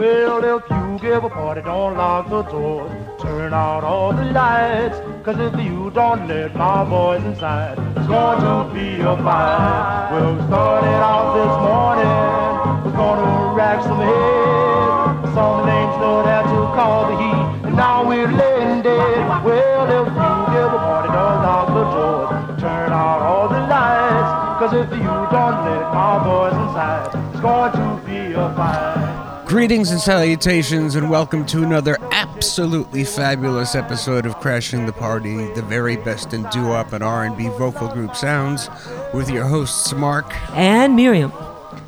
Well, if you give a party, don't lock the doors. Turn out all the lights. Cause if you don't let my boys inside, it's going to be a fight. Well, we started out this morning. We're gonna rack some heads. Some names know how to call the heat. And now we're laying dead. Well, if you give a party, don't lock the doors. Turn out all the lights. Cause if you don't let my boys inside, it's going to be a fight. Greetings and salutations, and welcome to another absolutely fabulous episode of Crashing the Party, the very best in doo-wop and R&B vocal group sounds, with your hosts Mark and Miriam,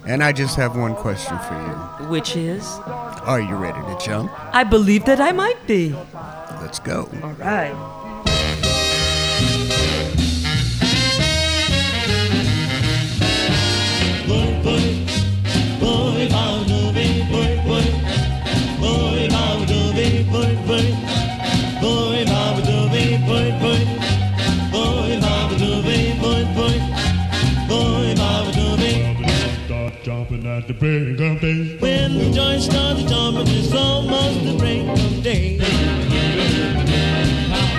and I just have one question for you. which is, Are you ready to jump? I believe that I might be. Let's go. All right. The break of day. When the joint starts jumping, it's almost the break of day.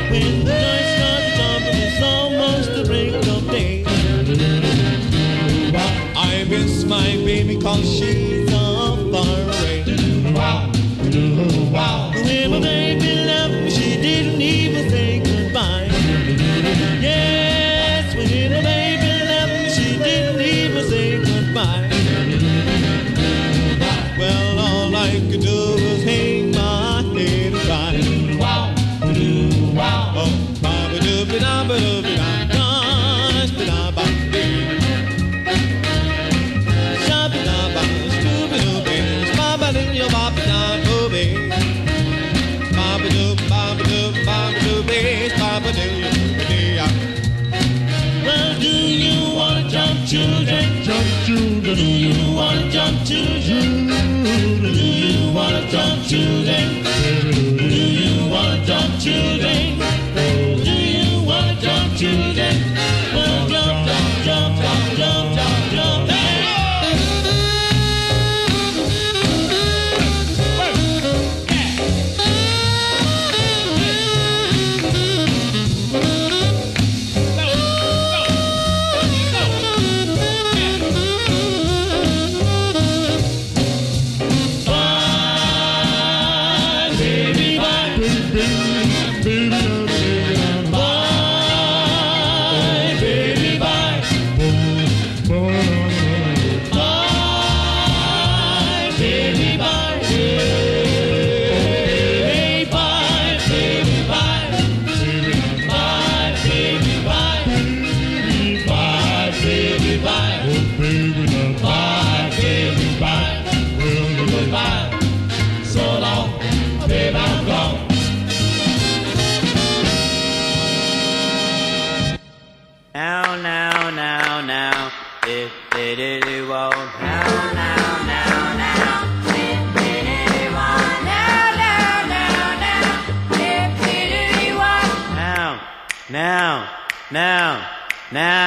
When the joint starts to jumping, it's almost the break of day. I miss my baby cause she's so far away. When my baby children?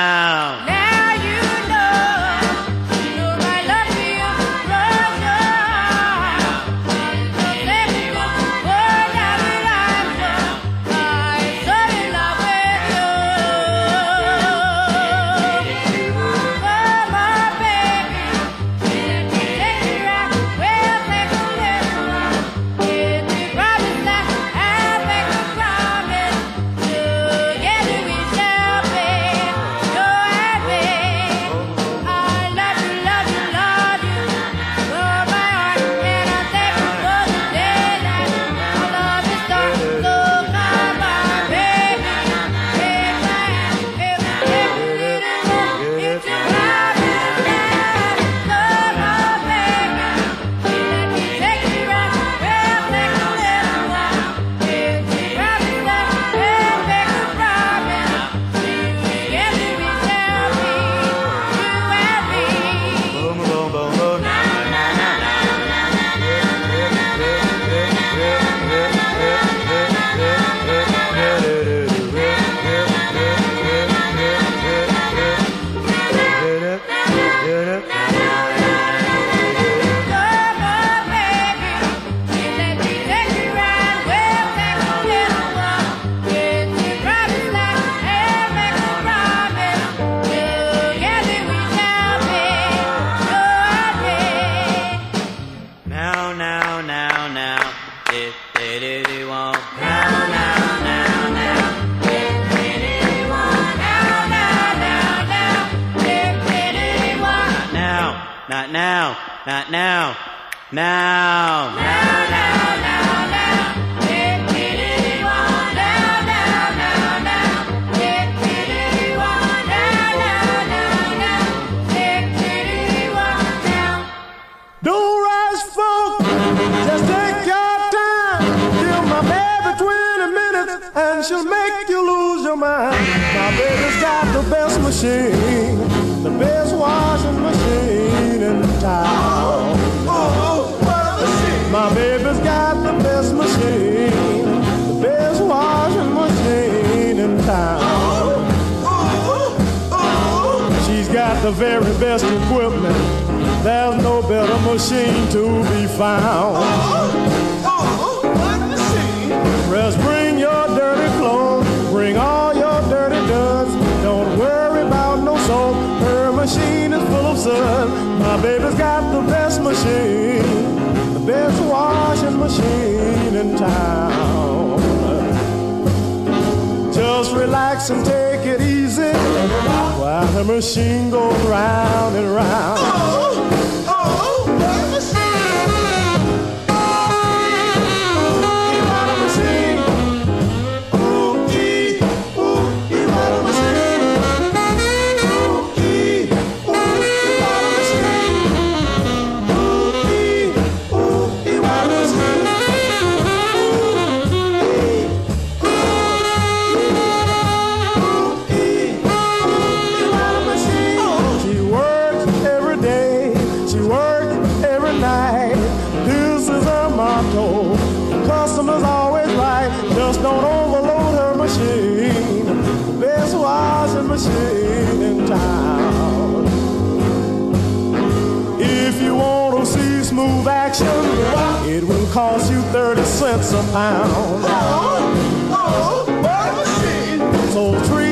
Now. Now the very best equipment. There's no better machine to be found. Just bring your dirty clothes, bring all your dirty duds. Don't worry about no soap. Her machine is full of sun. My baby's got the best machine, the best washing machine in town. Just relax and take it easy while the machine goes round and round. Oh! Cost you 30 cents a pound. Oh, oh, oh, oh So treat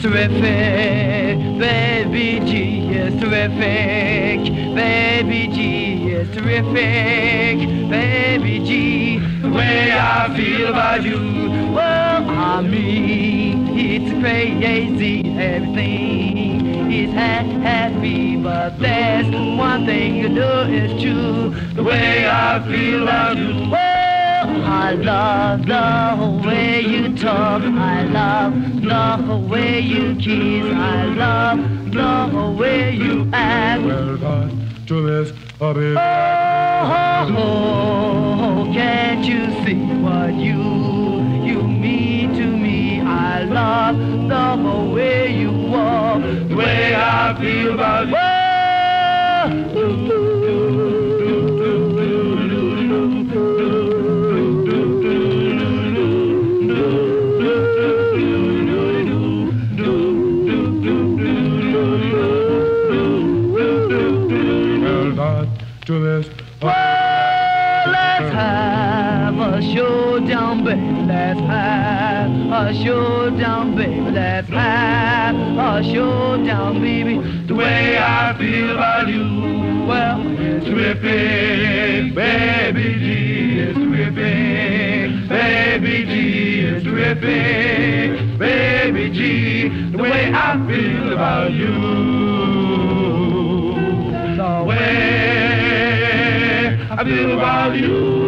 terrific, baby G is terrific, baby G is terrific, baby G. The way I feel about you, well, I mean, it's crazy, everything is ha- happy, but there's one thing you do is true. The way I feel about you, well. I love the way you talk. I love the way you kiss. I love the way you act. To this, a bit. Oh, oh, can't you see what you you mean to me? I love the way you walk, the way I feel about Well, a showdown, baby. Let's have a showdown, baby. The way I feel about you, well, it's terrific, baby G. It's terrific, baby G. It's terrific, baby G. The way I feel about you. The way I feel about you.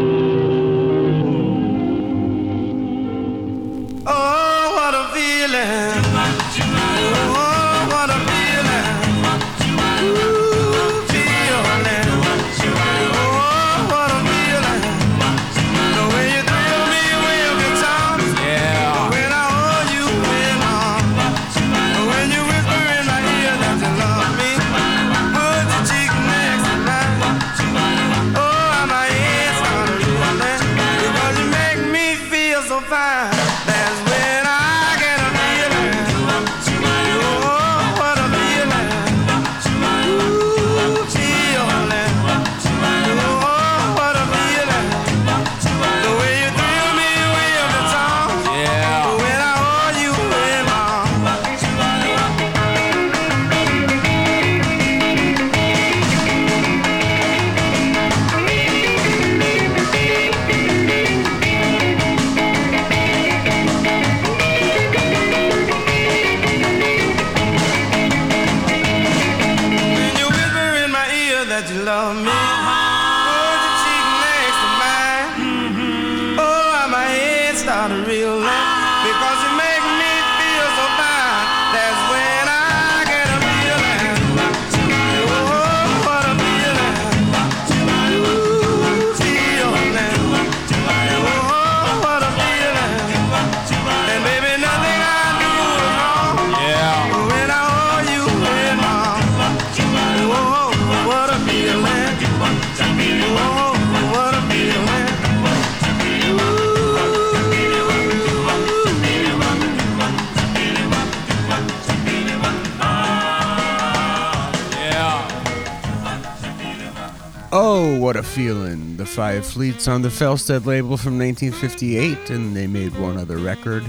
What a feeling. The Five Fleets on the Felsted label from 1958, and they made one other record.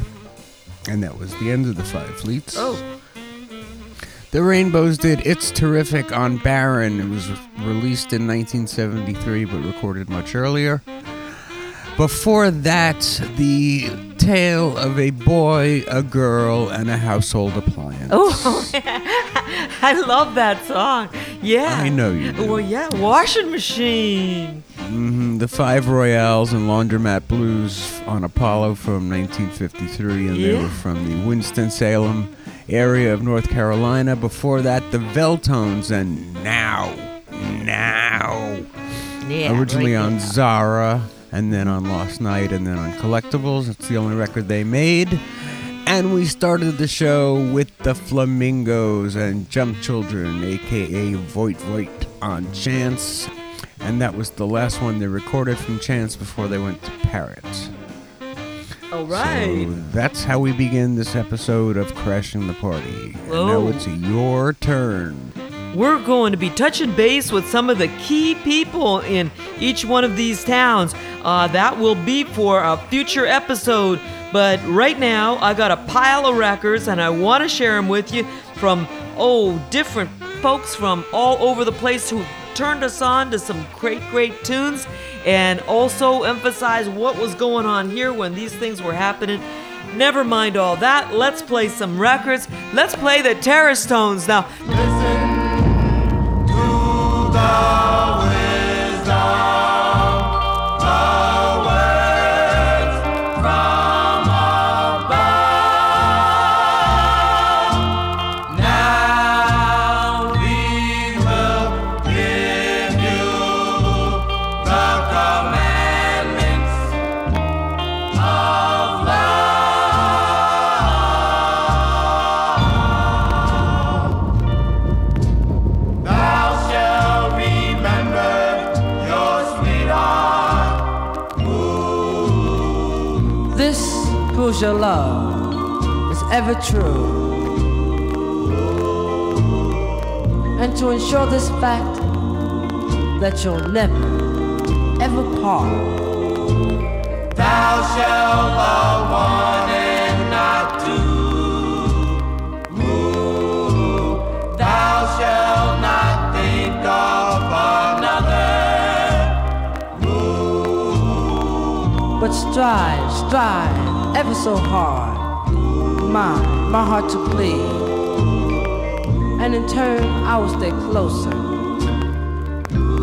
And that was the end of the Five Fleets. Oh, The Rainbows did It's Terrific on Baron. It was released in 1973 but recorded much earlier. Before that, the tale of a boy, a girl, and a household appliance. oh, I love that song. Yeah, I know you do. Well, yeah, washing machine. Mm-hmm. The Five Royales and Laundromat Blues on Apollo from 1953, and they were from the Winston-Salem area of North Carolina. Before that, the Veltones and Now, Now. Yeah, Originally right on there. Zara, and then on Lost Nite, and then on Collectables. It's the only record they made. And we started the show with the Flamingos and Jump Children, aka Voit Voit, on Chance. And that was the last one they recorded from Chance before they went to Parrot. All right. So that's how we begin this episode of Crashing the Party. And now it's your turn. We're going to be touching base with some of the key people in each one of these towns. Uh, that will be for a future episode. But right now, I got a pile of records and I want to share them with you from, oh, different folks from all over the place who turned us on to some great, great tunes and also emphasize what was going on here when these things were happening. Never mind all that. Let's play some records. Let's play the Terrace Tones. Now, Thou ever true. And to ensure this fact that you'll never, ever part. Thou shalt love one and not two. Ooh, thou shalt not think of another. But strive, strive ever so hard. My, my heart to bleed. And in turn, I will stay closer.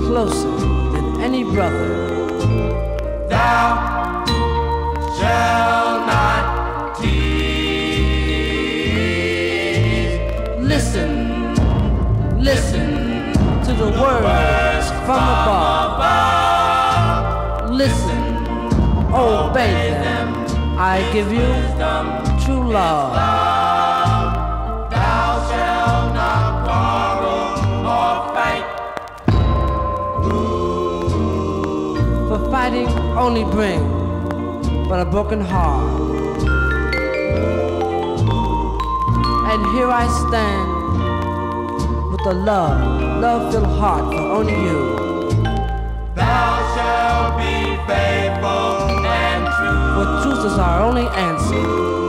Closer than any brother. Thou shalt not tease. Listen, listen to the words from above. Listen, obey them. I give you true love. Thou shalt not quarrel or fight. For fighting only bring but a broken heart. And here I stand with a love, love-filled heart for only you. Thou shalt be faithful and true. For truth is our only answer.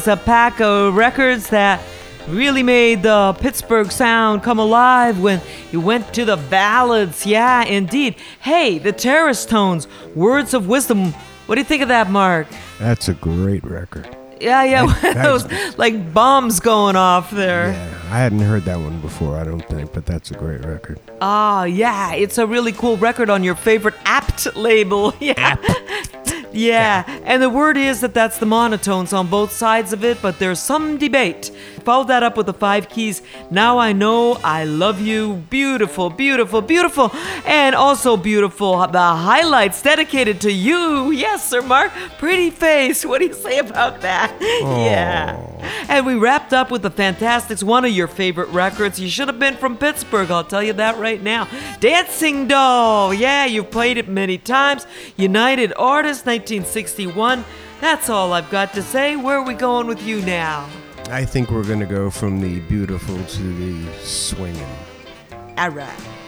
Was a pack of records that really made the Pittsburgh sound come alive when you went to the ballads. Yeah, indeed. Hey, the Terrace Tones, Words of Wisdom. What do you think of that, Mark? That's a great record. Yeah, yeah. Was like bombs going off there. Yeah, I hadn't heard that one before, I don't think, but that's a great record. Ah, yeah, it's a really cool record on your favorite Apt label. Yeah. Yeah, and the word is that that's the monotones on both sides of it, but there's some debate. Follow that up with the five keys. Now I know I love you. Beautiful, beautiful, beautiful. And also beautiful, the highlights dedicated to you. Yes, Sir Mark. Pretty face. What do you say about that? Yeah. And we wrapped up with the Fantastics, one of your favorite records. You should have been from Pittsburgh, I'll tell you that right now. Dancing Doll. Yeah, you've played it many times. United Artists, 1961. That's all I've got to say. Where are we going with you now? I think we're gonna go from the beautiful to the swinging. All right.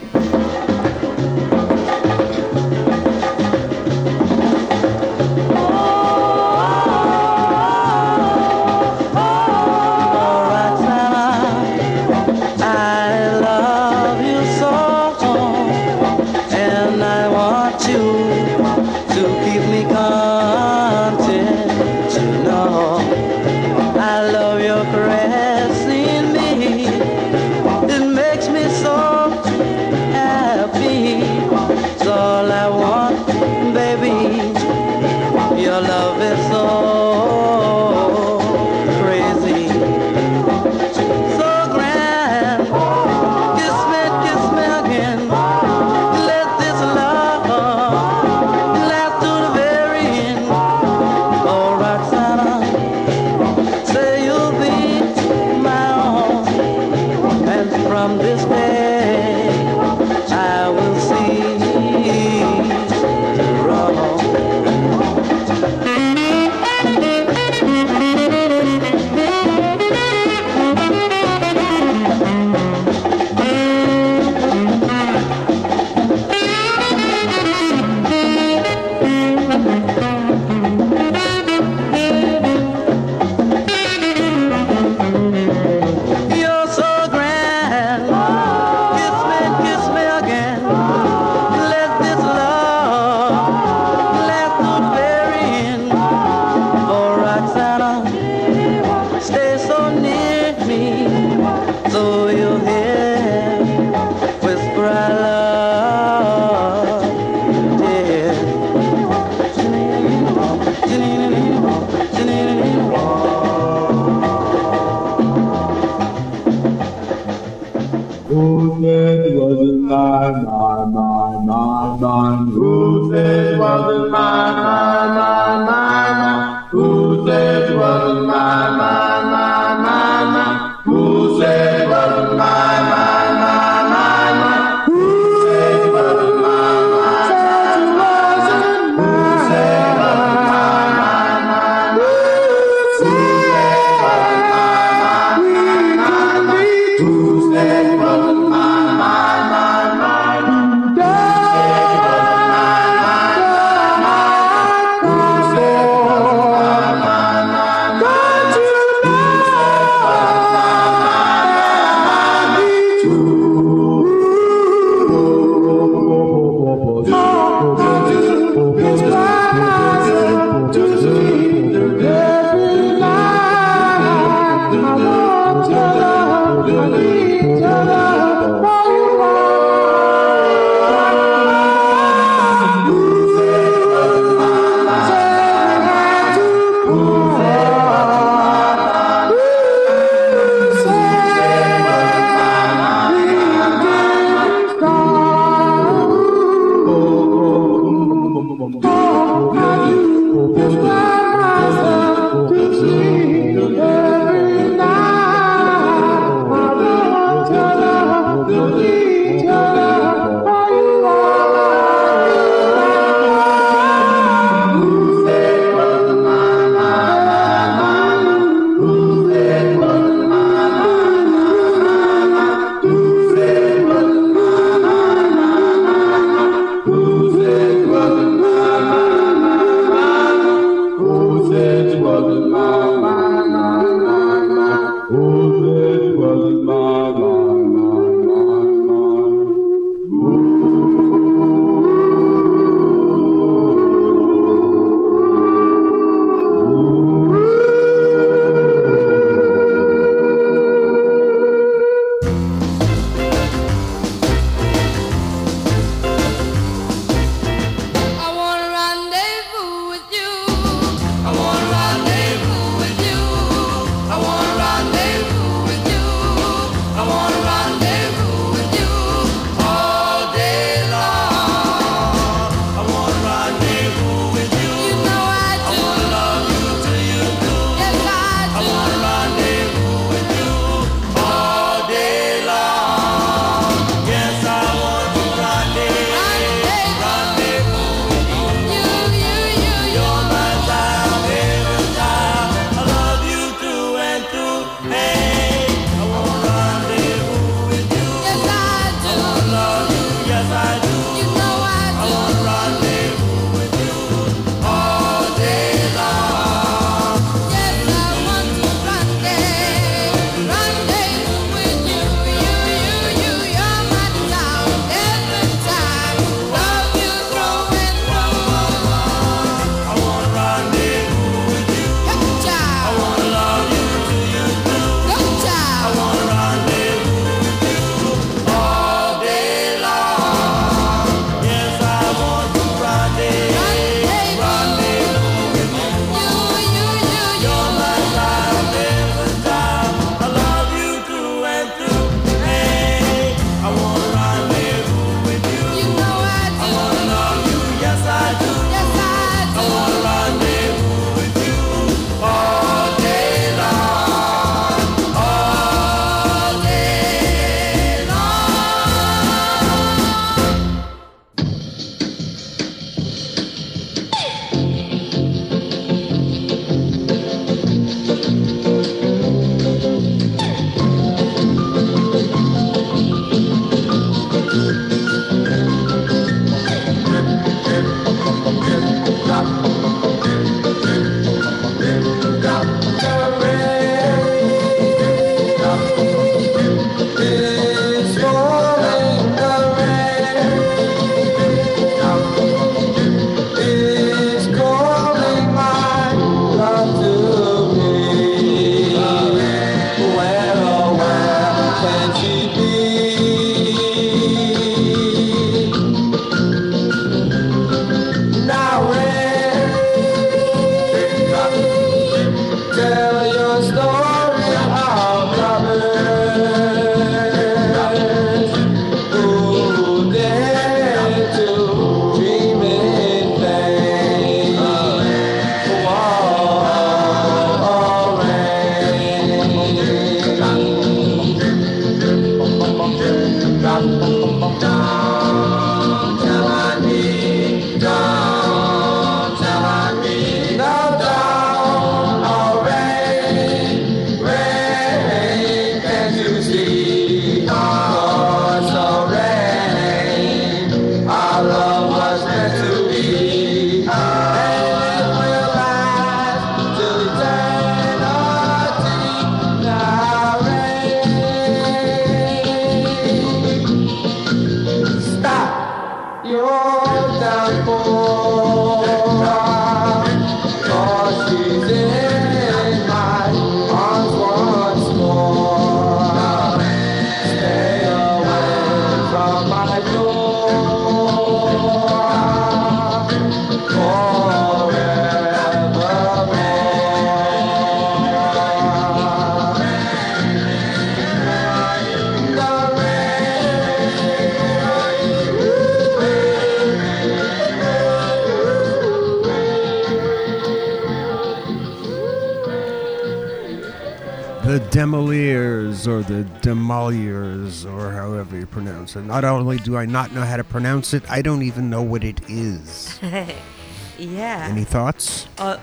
You pronounce it. Not only do I not know how to pronounce it, I don't even know what it is. yeah. Any thoughts? Uh,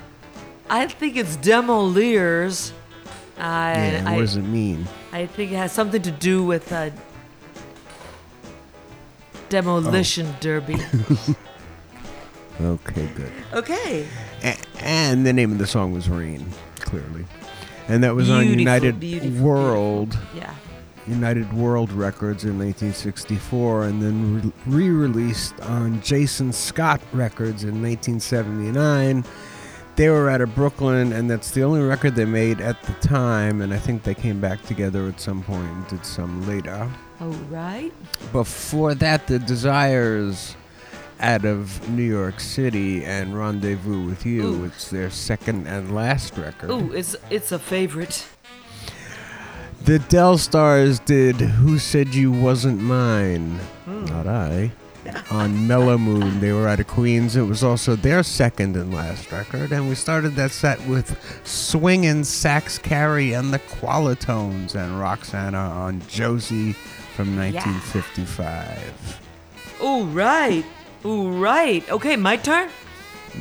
I think it's Demoliers. I, yeah, I, what does it mean? I think it has something to do with uh, demolition Oh. derby. Okay, good. okay. A- and the name of the song was Rain, clearly. And that was on United beautiful, World. Yeah. United World Records in 1964 and then re released on Jason Scott Records in 1979. They were out of Brooklyn, and that's the only record they made at the time. And I think they came back together at some point and did some later. All right. Before that, The Desires out of New York City and Rendezvous with You. Ooh. It's their second and last record. Ooh, it's it's a favorite. The Del Stars did Who Said You Wasn't Mine? Hmm. Not I. On Mellow Moon. They were out of Queens. It was also their second and last record. And we started that set with Swingin' Sax Carey and the Qualitones and Roxana on Josie from 1955. Ooh, right. Ooh, right. Okay, my turn.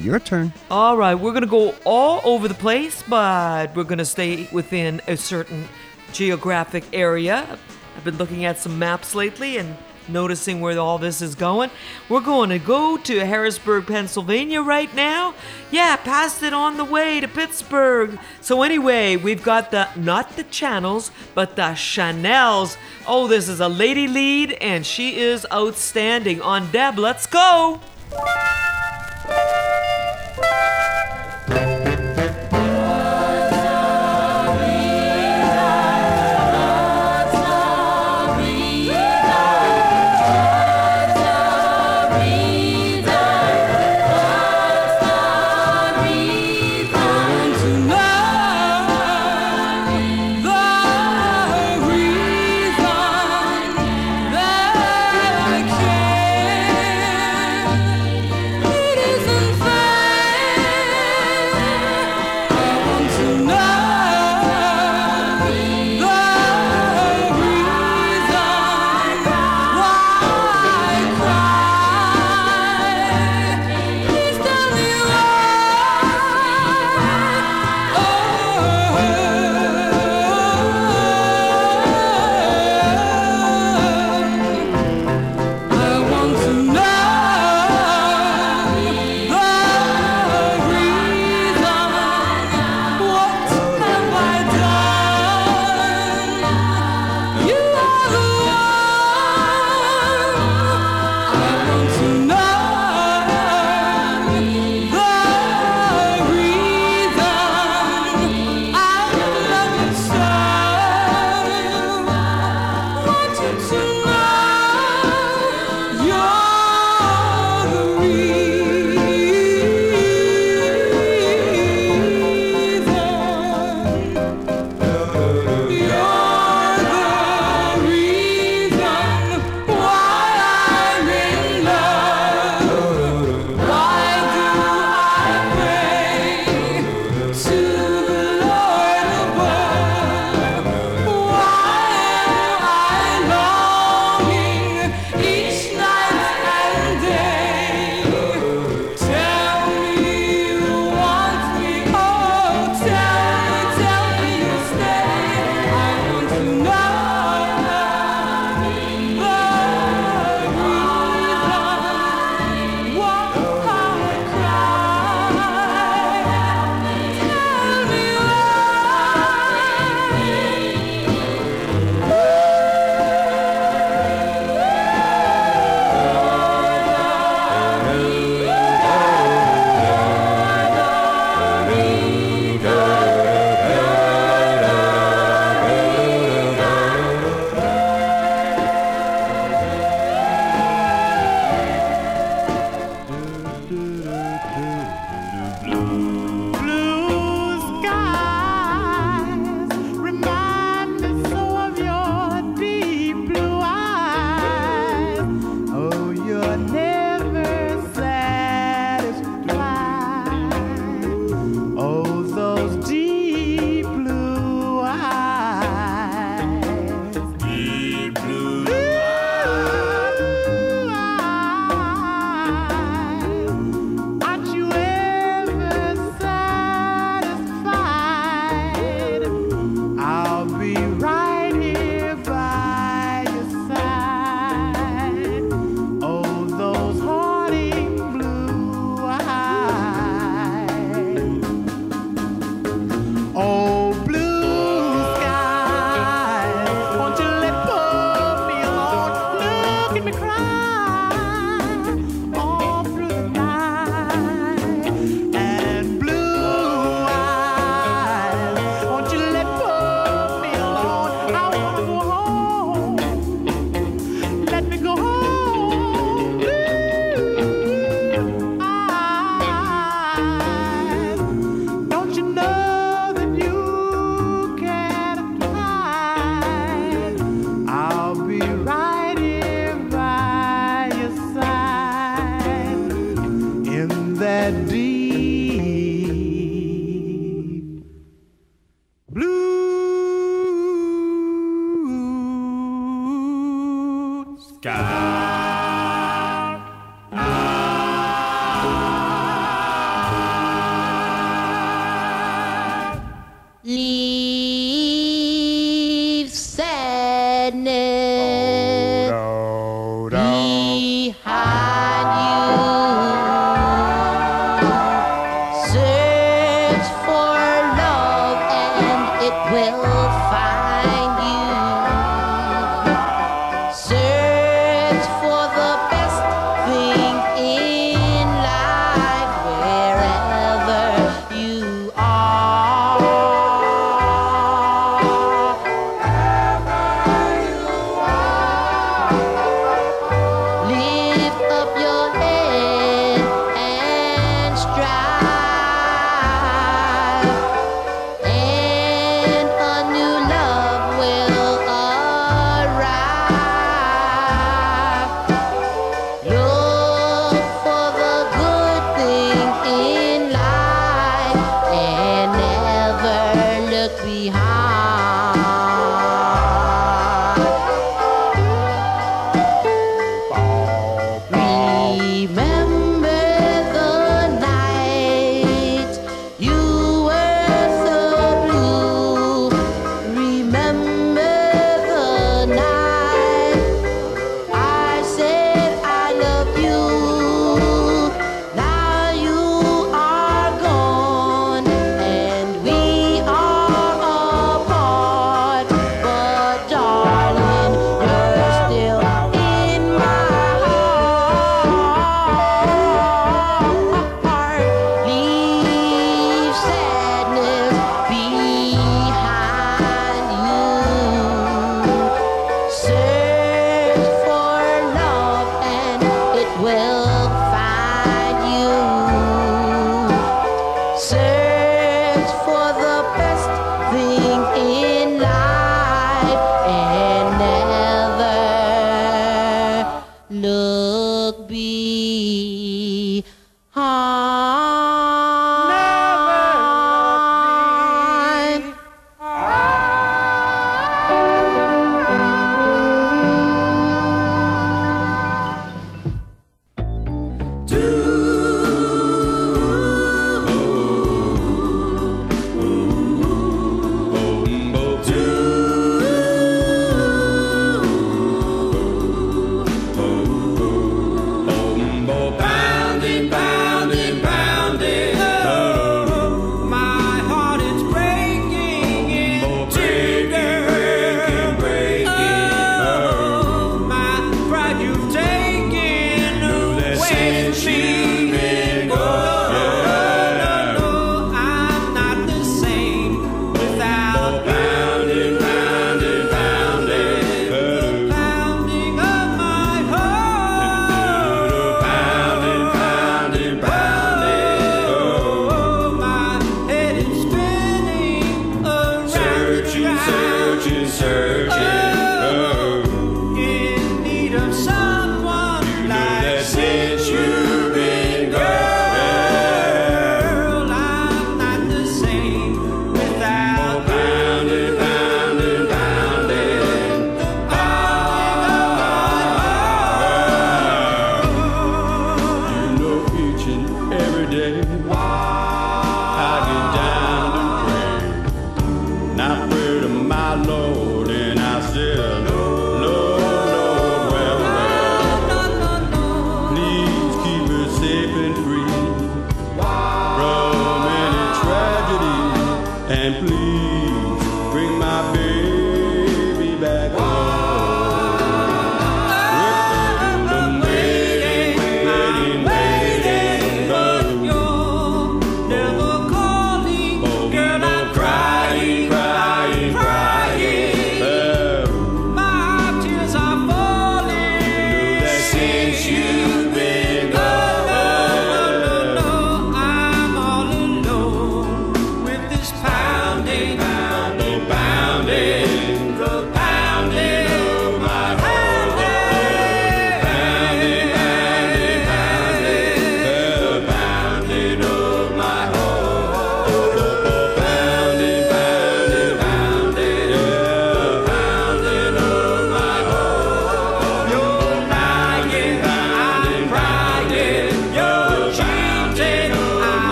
Your turn. All right, we're gonna go all over the place, but we're gonna stay within a certain geographic area. I've been looking at some maps lately and noticing where all this is going. We're going to go to Harrisburg, Pennsylvania right now. Yeah, past it on the way to Pittsburgh. So anyway, we've got the not the channels, but the Chanels. Oh, this is a lady lead, and she is outstanding. On Deb, let's go.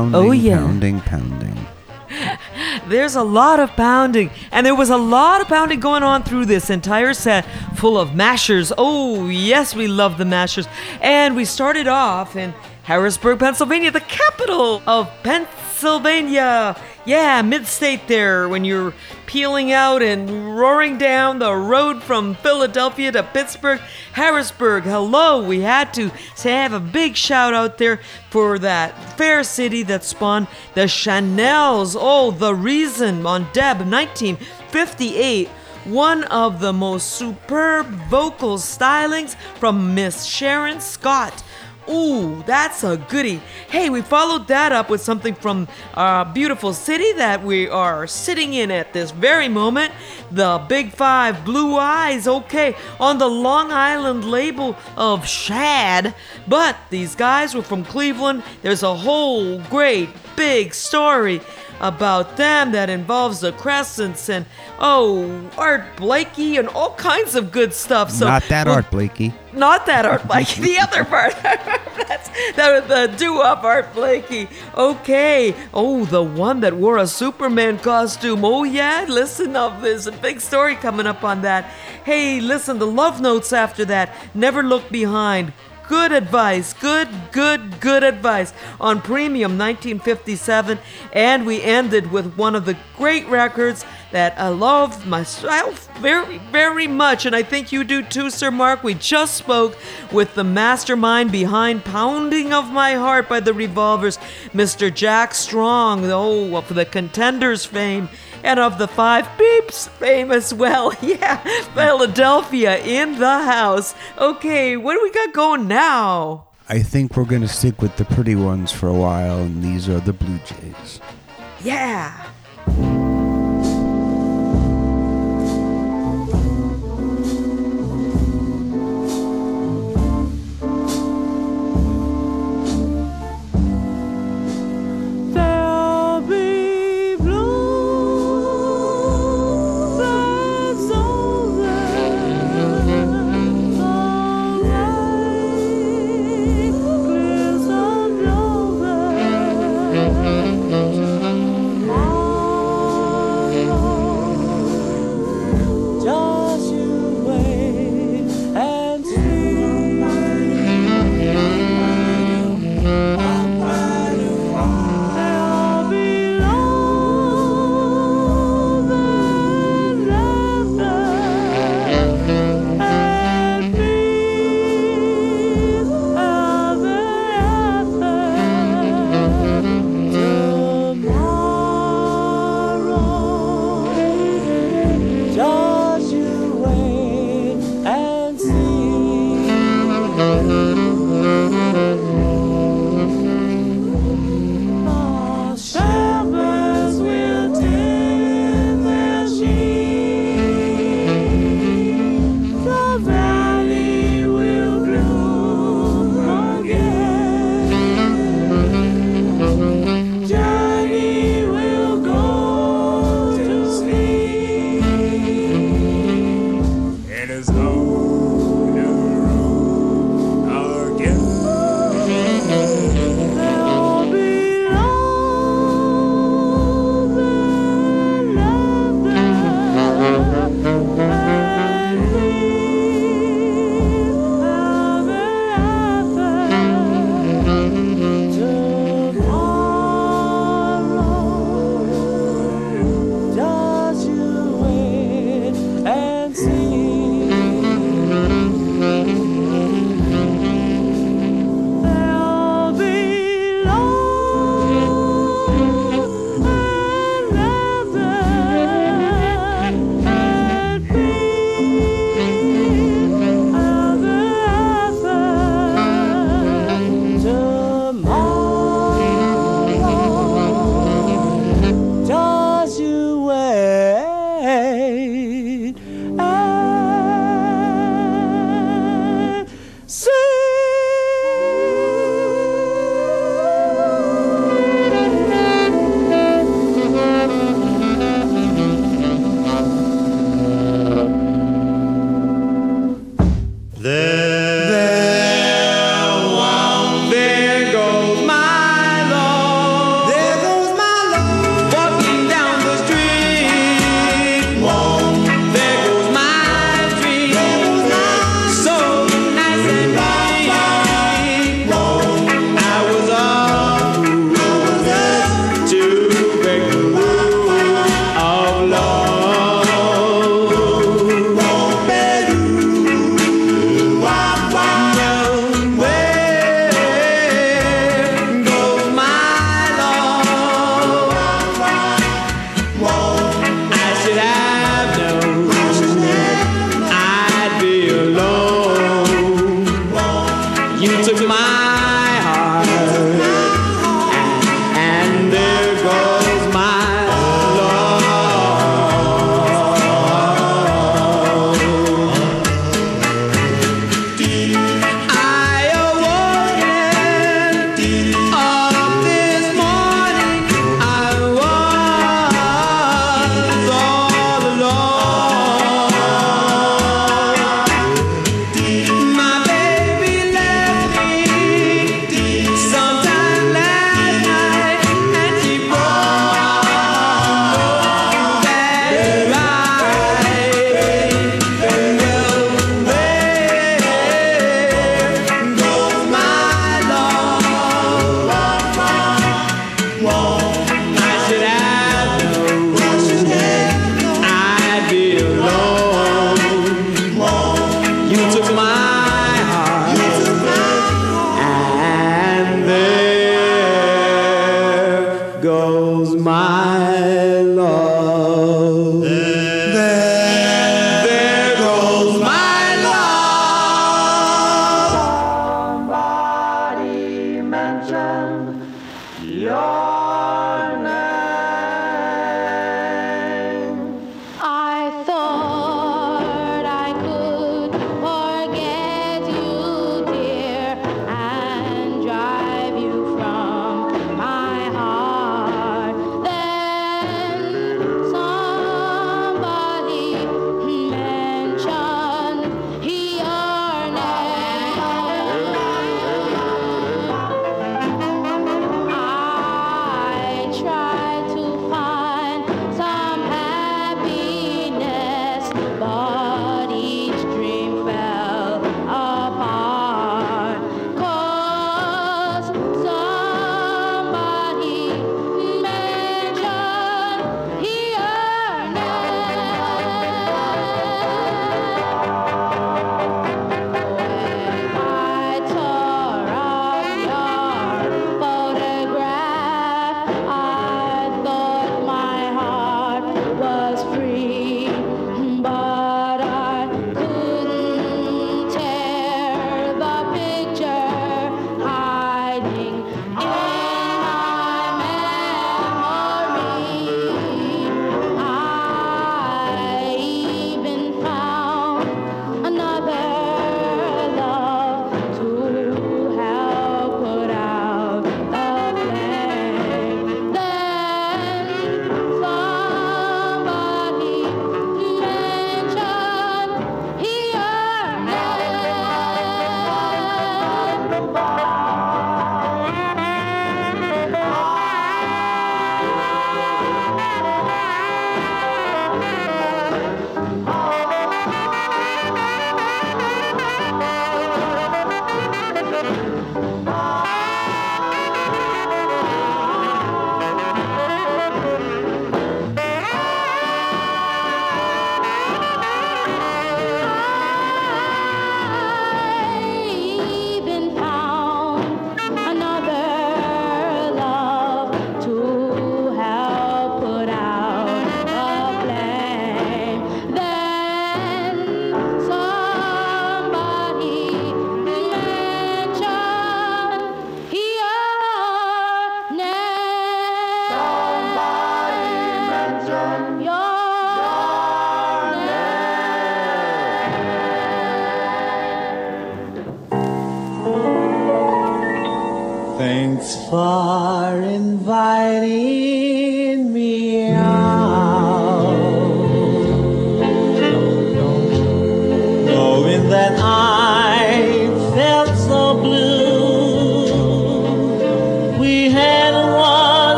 Pounding, Oh, yeah. pounding, pounding. There's a lot of pounding, and there was a lot of pounding going on through this entire set full of mashers. Oh, yes, we love the mashers. And we started off in Harrisburg, Pennsylvania, the capital of Pennsylvania. Yeah, mid state there when you're peeling out and roaring down the road from Philadelphia to Pittsburgh, Harrisburg. Hello, we had to say have a big shout out there for that fair city that spawned the Chanels. Oh, the reason on Deb 1958. One of the most superb vocal stylings from Miss Sharon Scott. Ooh, that's a goodie. Hey, we followed that up with something from our beautiful city that we are sitting in at this very moment. The Big Five Blue Eyes, okay, on the Long Island label of Shad. But these guys were from Cleveland. There's a whole great big story about them that involves the Crescents and, oh, Art Blakey and all kinds of good stuff. So Not that we'll- Art Blakey. not that Art Blakey, the other part. That's the, the doo-wop Art Blakey. Okay. Oh, the one that wore a Superman costume. Oh yeah, listen up. There's a big story coming up on that. Hey, listen, the love notes after that. Never look behind. Good advice, good, good, good advice on Premium 1957. And we ended with one of the great records that I love myself very, very much. And I think you do too, Sir Mark. We just spoke with the mastermind behind Pounding of My Heart by the Revolvers, Mr. Jack Strong, oh, of the Contenders fame and of the Five Beeps famous. well. Yeah, Philadelphia in the house. Okay, what do we got going now? I think we're going to stick with the pretty ones for a while, and these are the Blue Jays. Yeah.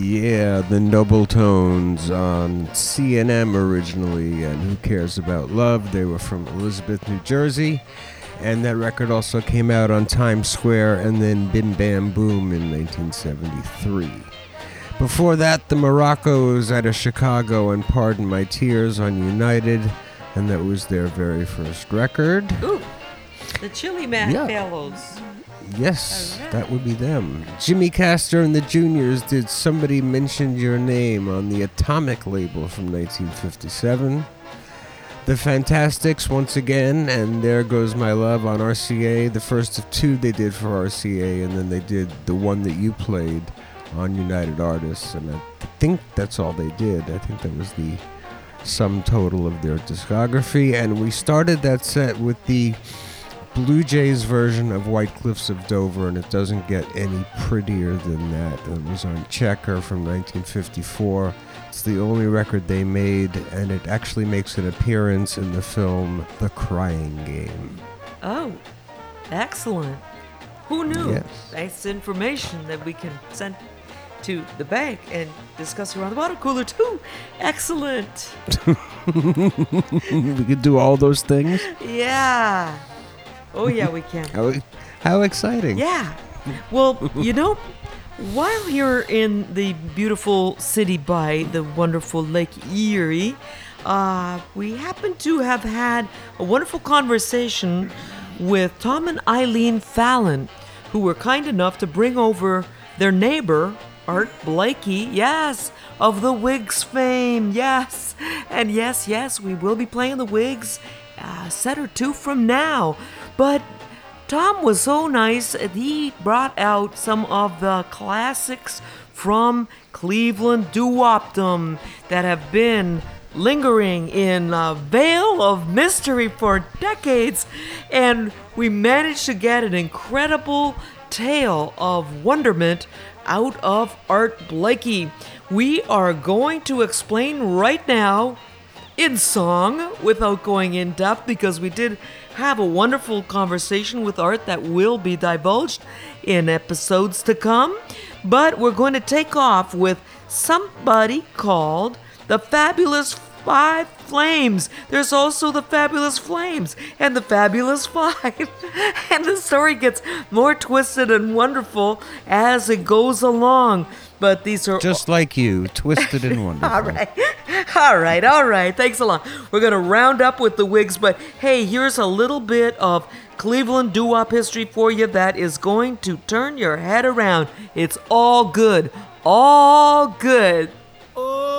Yeah, the Noble Tones on CNM originally, and Who Cares About Love? They were from Elizabeth, New Jersey, and that record also came out on Times Square and then Bim Bam Boom in 1973. Before that, the Moroccos out of Chicago and Pardon My Tears on United, and that was their very first record. Ooh, the Chili Man Yeah. Fellows. Yes, that would be them. Jimmy Castor and the Juniors did Somebody Mentioned Your Name on the Atomic label from 1957. The Fantastics once again, and There Goes My Love on RCA, the first of two they did for RCA, and then they did the one that you played on United Artists, and I think that's all they did. I think that was the sum total of their discography, and we started that set with the Blue Jays version of White Cliffs of Dover, and it doesn't get any prettier than that. It was on Checker from 1954. It's the only record they made, and it actually makes an appearance in the film The Crying Game. Oh, excellent. Who knew? Yes. That's information that we can send to the bank and discuss around the water cooler too. Excellent. we could do all those things. Yeah. Oh yeah, we can. How, how exciting! Yeah. Well, you know, while you're in the beautiful city by the wonderful Lake Erie, uh, we happen to have had a wonderful conversation with Tom and Eileen Fallon, who were kind enough to bring over their neighbor, Art Blakey, yes, of the Wigs fame, yes. And yes, yes, we will be playing the Wigs a set or two from now. But Tom was so nice he brought out some of the classics from Cleveland doo-wopdom that have been lingering in a veil of mystery for decades, and we managed to get an incredible tale of wonderment out of Art Blakey. We are going to explain right now in song without going in depth because we did have a wonderful conversation with Art that will be divulged in episodes to come. But we're going to take off with somebody called the Fabulous Five Flames. There's also the Fabulous Flames and the Fabulous Five. and the story gets more twisted and wonderful as it goes along. But these are Just like you, twisted and wonderful. all right. All right. All right. Thanks a lot. We're going to round up with the wigs, but hey, here's a little bit of Cleveland doo wop history for you that is going to turn your head around. It's all good. All good. Because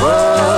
Oh,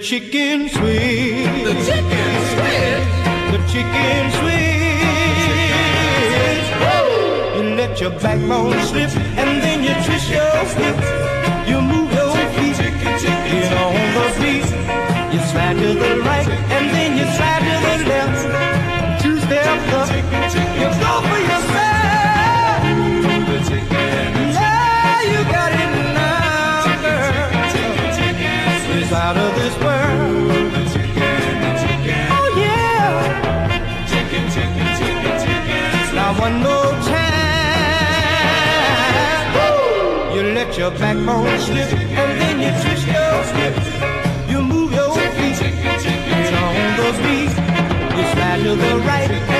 chicken sweet. The chicken sweet. The chicken sweet. You let your backbone slip and then you twist your hip. Your backbone slip, and then you twist your hip. You move your feet, and on those beats, you slide to the right,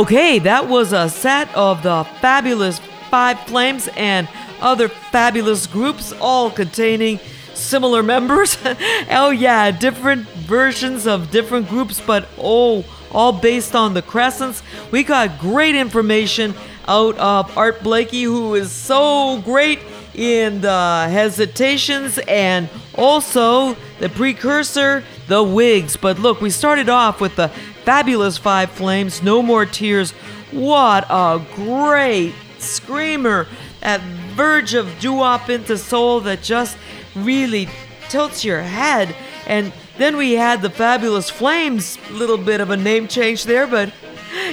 Okay, that was a set of the fabulous Five Flames and other fabulous groups, all containing similar members. oh, yeah, different versions of different groups, but oh, all based on the Crescents. We got great information out of Art Blakey, who is so great in the hesitations and also the precursor, the Wigs. But look, we started off with the fabulous Five Flames, No More Tears. What a great screamer at verge of doo-wop into soul that just really tilts your head. And then we had the fabulous Flames, little bit of a name change there, but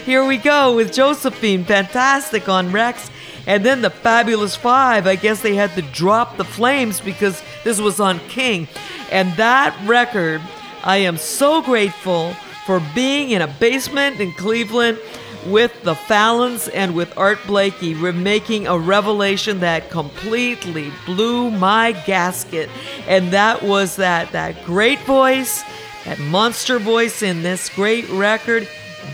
here we go with Josephine, fantastic on Rex. And then the Fabulous Five, I guess they had to drop the flames because this was on King. And that record, I am so grateful for being in a basement in Cleveland with the Fallons and with Art Blakey. We're making a revelation that completely blew my gasket. And that was that that great voice, that monster voice in this great record,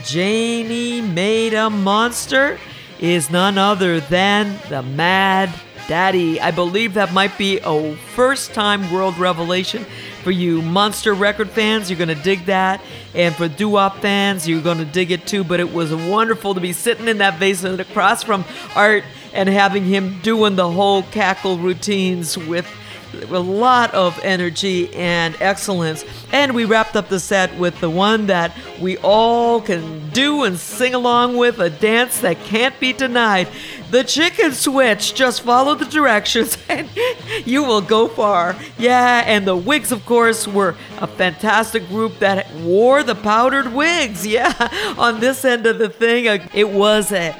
Janie Made a Monster, is none other than the Mad Daddy. I believe that might be a first time world revelation for you monster record fans. You're going to dig that. And for doo wop fans, you're going to dig it too. But it was wonderful to be sitting in that basement across from Art and having him doing the whole cackle routines with a lot of energy and excellence. And we wrapped up the set with the one that we all can do and sing along with, a dance that can't be denied. The chicken switch. Just follow the directions and you will go far. Yeah, and the wigs, of course, were a fantastic group that wore the powdered wigs. Yeah, on this end of the thing, uh, it was a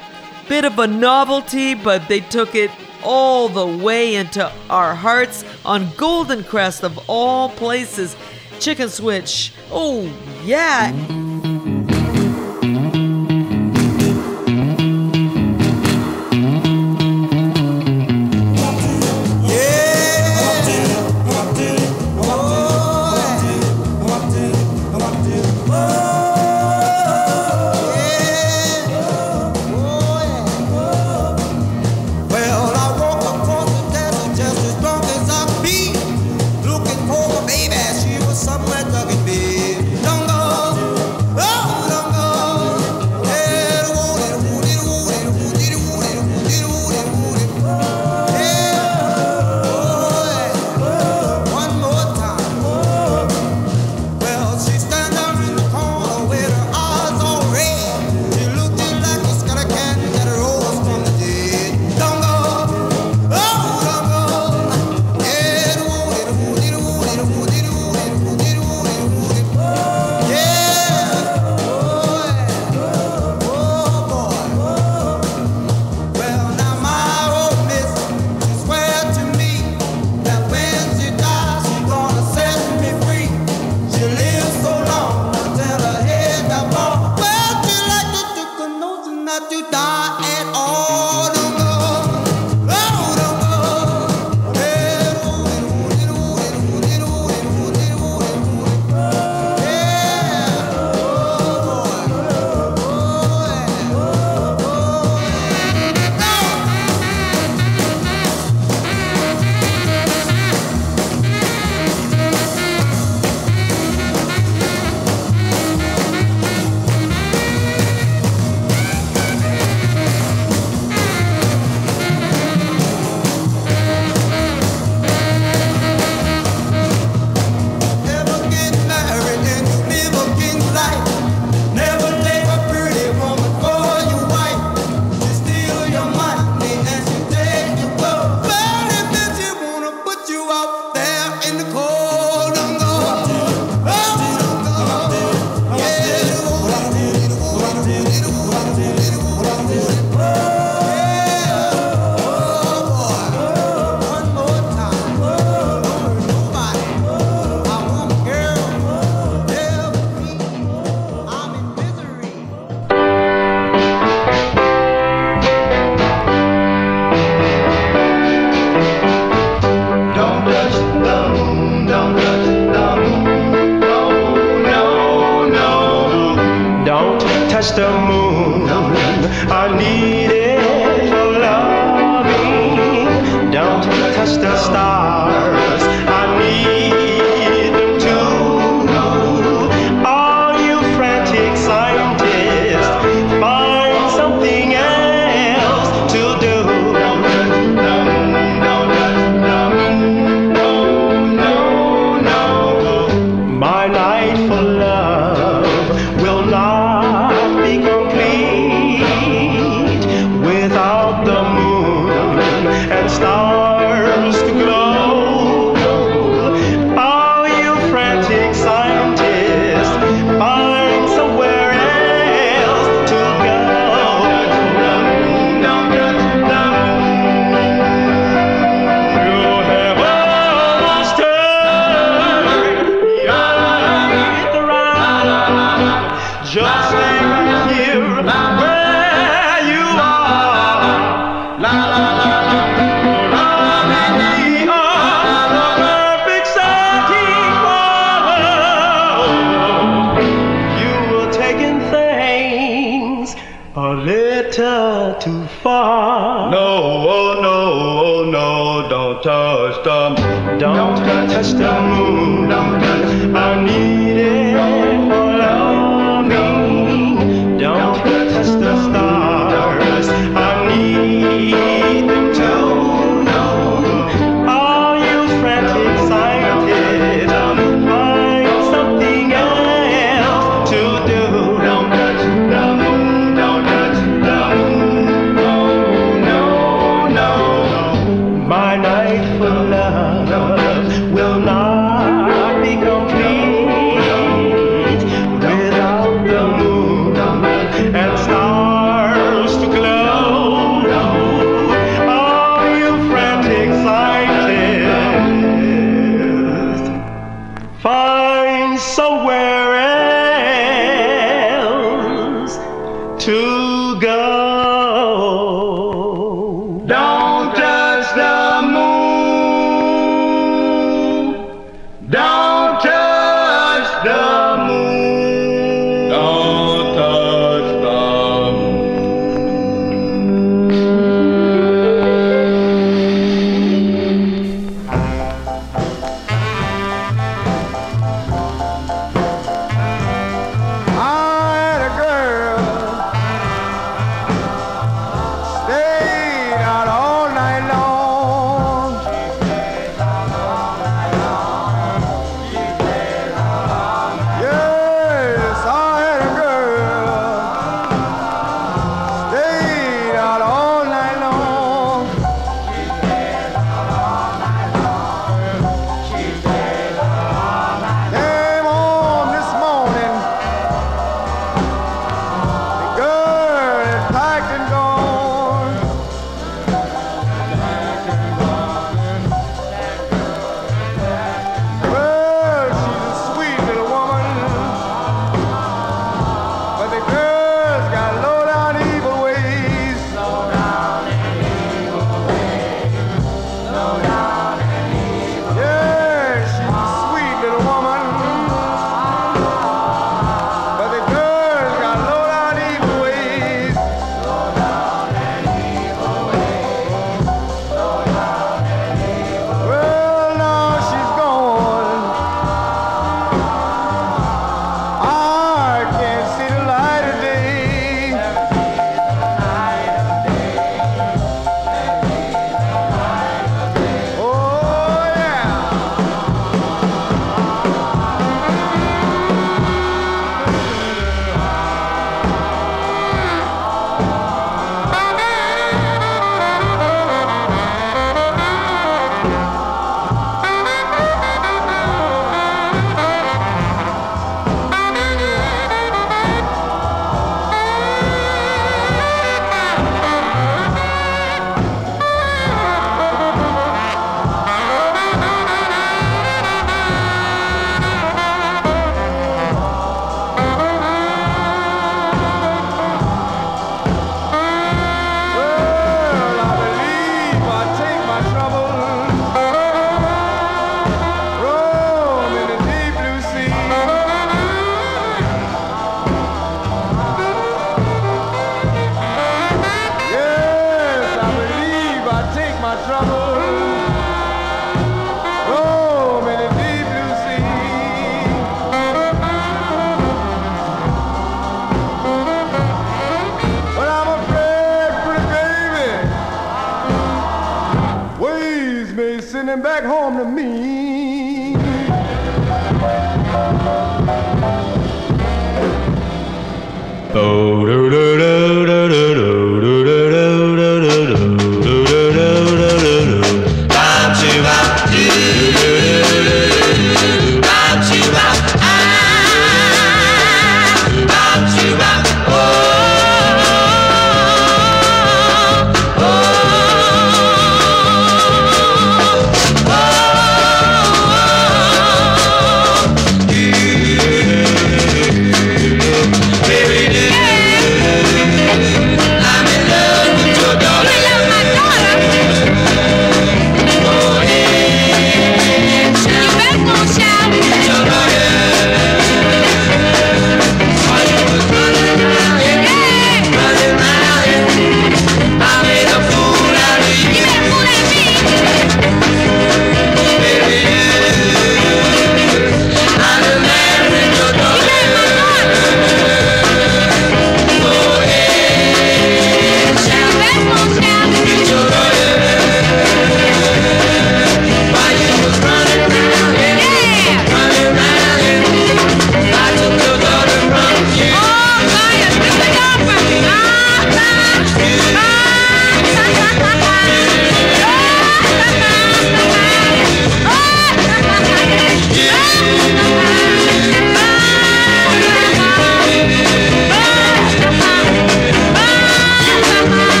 bit of a novelty, but they took it all the way into our hearts on Golden Crest of all places. Chicken Switch. Oh, yeah.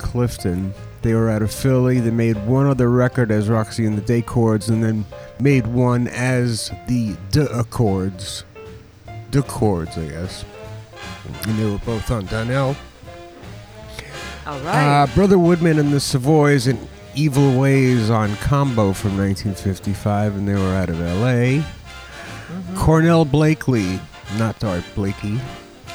Clifton. They were out of Philly. They made one other record as Roxy and the Day Chords and then made one as the D Accords. D Chords, I guess. And they were both on Donnell. All right. Uh, Brother Woodman and the Savoys and Evil Ways on Combo from 1955, and they were out of L.A. Cornell Blakely, not Art Blakey,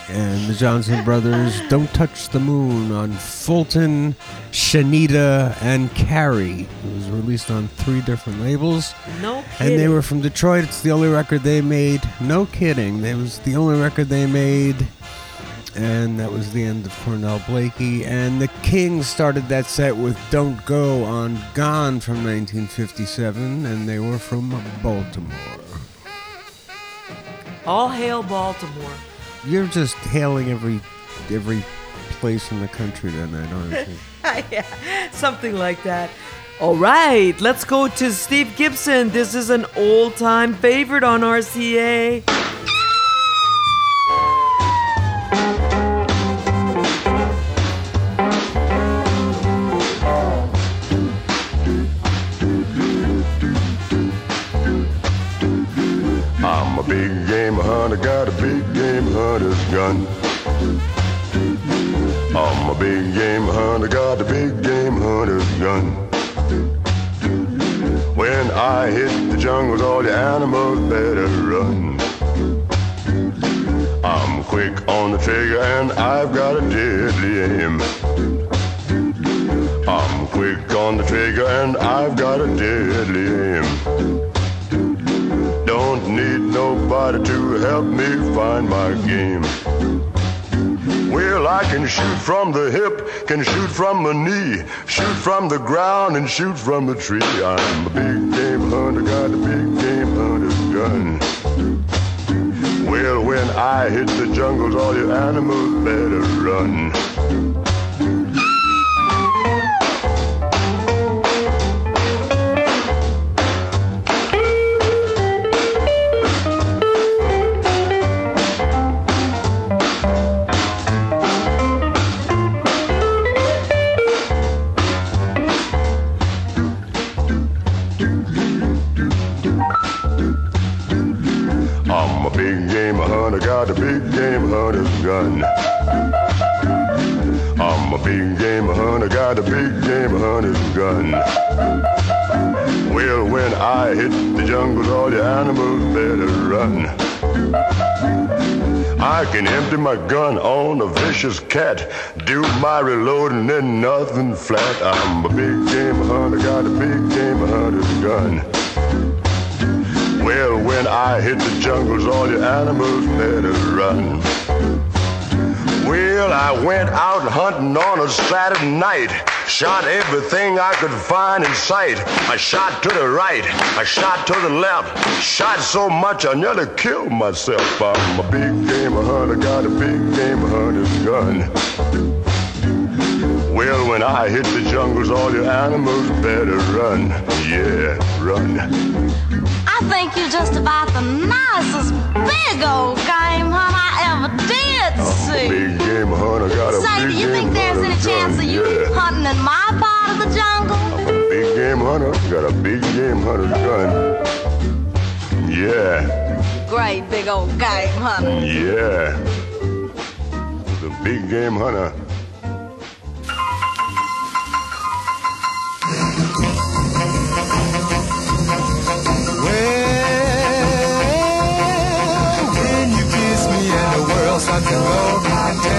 and the Johnson Brothers, Don't Touch the Moon on Fulton, Shanita, and Carrie. It was released on three different labels. No kidding. And they were from Detroit. It's the only record they made. No kidding. It was the only record they made. And that was the end of Cornell Blakey. And the Kings started that set with Don't Go on Gone from 1957. And they were from Baltimore. All hail Baltimore. You're just hailing every every place in the country tonight, aren't you? yeah, something like that. All right, let's go to Steve Gibson. This is an old time favorite on RCA. I'm a big hunter's gun. I'm a big game hunter, got a big game hunter's gun. When I hit the jungles, all the animals better run. I'm quick on the trigger and I've got a deadly aim. I'm quick on the trigger and I've got a deadly aim. Don't need nobody to help me find my game. Well, I can shoot from the hip, can shoot from the knee, shoot from the ground and shoot from the tree. I'm a big game hunter, got a big game hunter's gun. Well, when I hit the jungles, all your animals better run. Got a big game hunter's gun. I'm a big game hunter, got a big game hunter's gun. Well, when I hit the jungle, all the animals better run. I can empty my gun on a vicious cat, do my reloading and nothing flat. I'm a big game hunter, got a big game hunter's gun. Well, when I hit the jungles, all the animals better run. Well, I went out hunting on a Saturday night. Shot everything I could find in sight. I shot to the right, I shot to the left. Shot so much I nearly killed myself. I'm a big game hunter, got a big game hunter's gun. Well, when I hit the jungles, all the animals better run. Yeah, run. I think you're just about the nicest big old game hunt I ever did see. Big game hunter, got a Say, do you think there's any chance of you Yeah. hunting in my part of the jungle? A Big game hunter, got a big game hunter gun. Yeah, Great big old game hunter. yeah. The big game hunter. Starts to go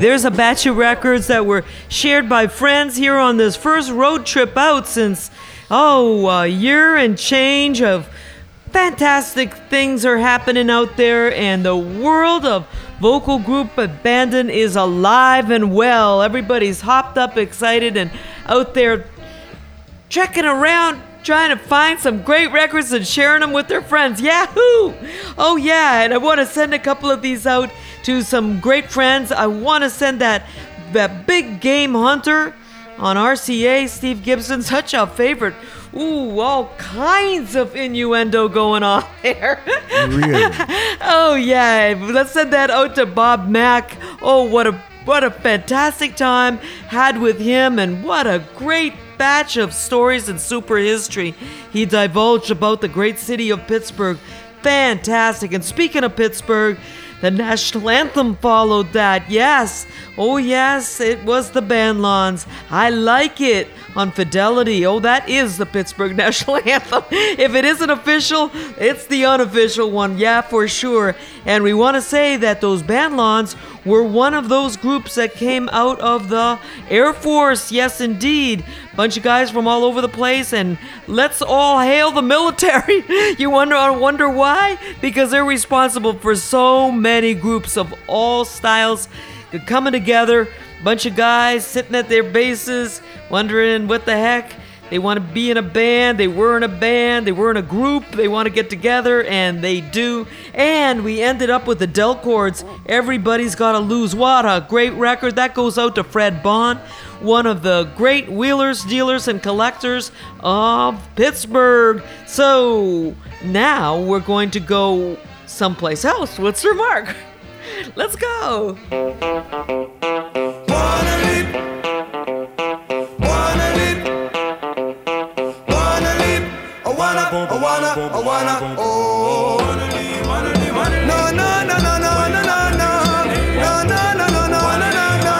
there's a batch of records that were shared by friends here on this first road trip out since, oh, a year and change of fantastic things are happening out there, and the world of vocal group Abandon is alive and well. Everybody's hopped up, excited, and out there trekking around trying to find some great records and sharing them with their friends. Yahoo! Oh, yeah, and I want to send a couple of these out to some great friends. I want to send that, that big game hunter on RCA, Steve Gibson, such a favorite. Ooh, all kinds of innuendo going on there. Really? oh yeah, let's send that out to Bob Mack. Oh, what a what a fantastic time had with him, and what a great batch of stories and super history he divulged about the great city of Pittsburgh. Fantastic. And speaking of Pittsburgh, the national anthem followed that. Yes. Oh, yes, it was the Bandlons. I like it on Fidelity. Oh, that is the Pittsburgh national anthem. If it isn't official, it's the unofficial one. Yeah, for sure. And we want to say that those Bandlons were one of those groups that came out of the Air Force. Yes, indeed. Bunch of guys from all over the place, and let's all hail the military. you wonder, wonder why? Because they're responsible for so many groups of all styles coming together. Bunch of guys sitting at their bases, wondering what the heck. They want to be in a band. They were in a band. They were in a group. They want to get together, and they do. And we ended up with the Del Chords. Everybody's got to lose. What a great record. That goes out to Fred Bond, one of the great wheelers, dealers, and collectors of Pittsburgh. So now we're going to go someplace else What's your Mark. Let's go. Wanna, I wanna, I wanna, oh. No, no, no, no, no, no, no, no. No, no, no, no, no, no, no.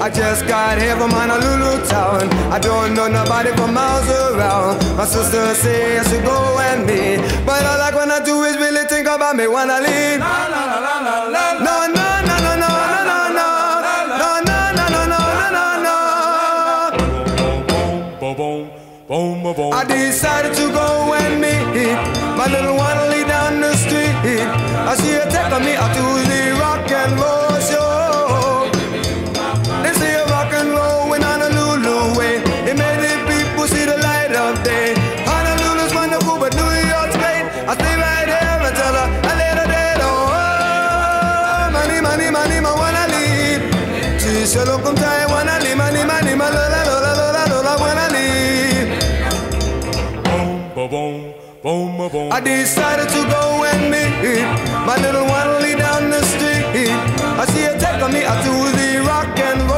I just got here from Honolulu town. I don't know nobody for miles around. My sister say I should go and meet, but all I wanna do is really think about me when I leave. No, no, no, no, no, no, no, I decided to go I decided to go and meet my little one lay down the street. I see her taking me out to the rock and roll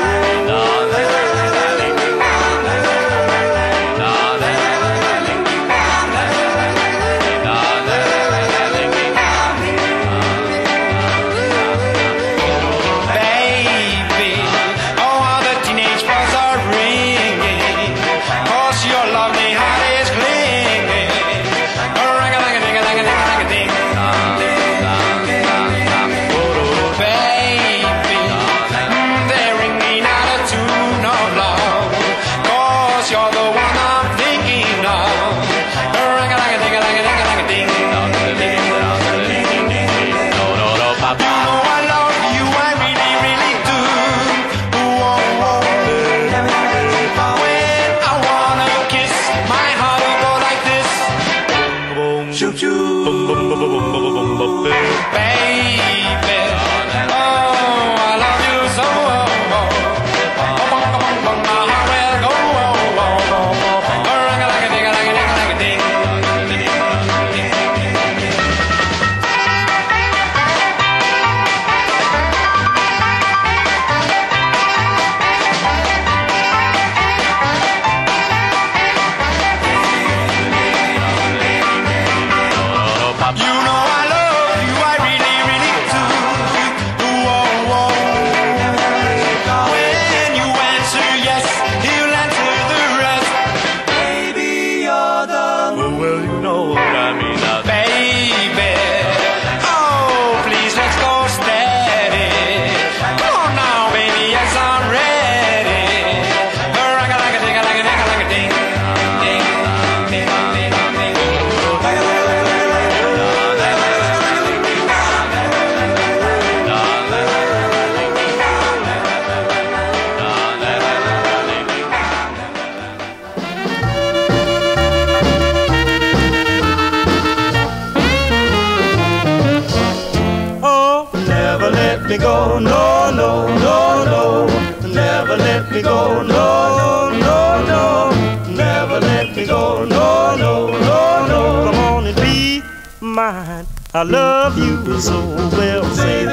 me go, no, no, no, no. Never let me go, no, no, no, no. Never let me go, no, no, no, no. Come on and be mine. I love you so well. Say that.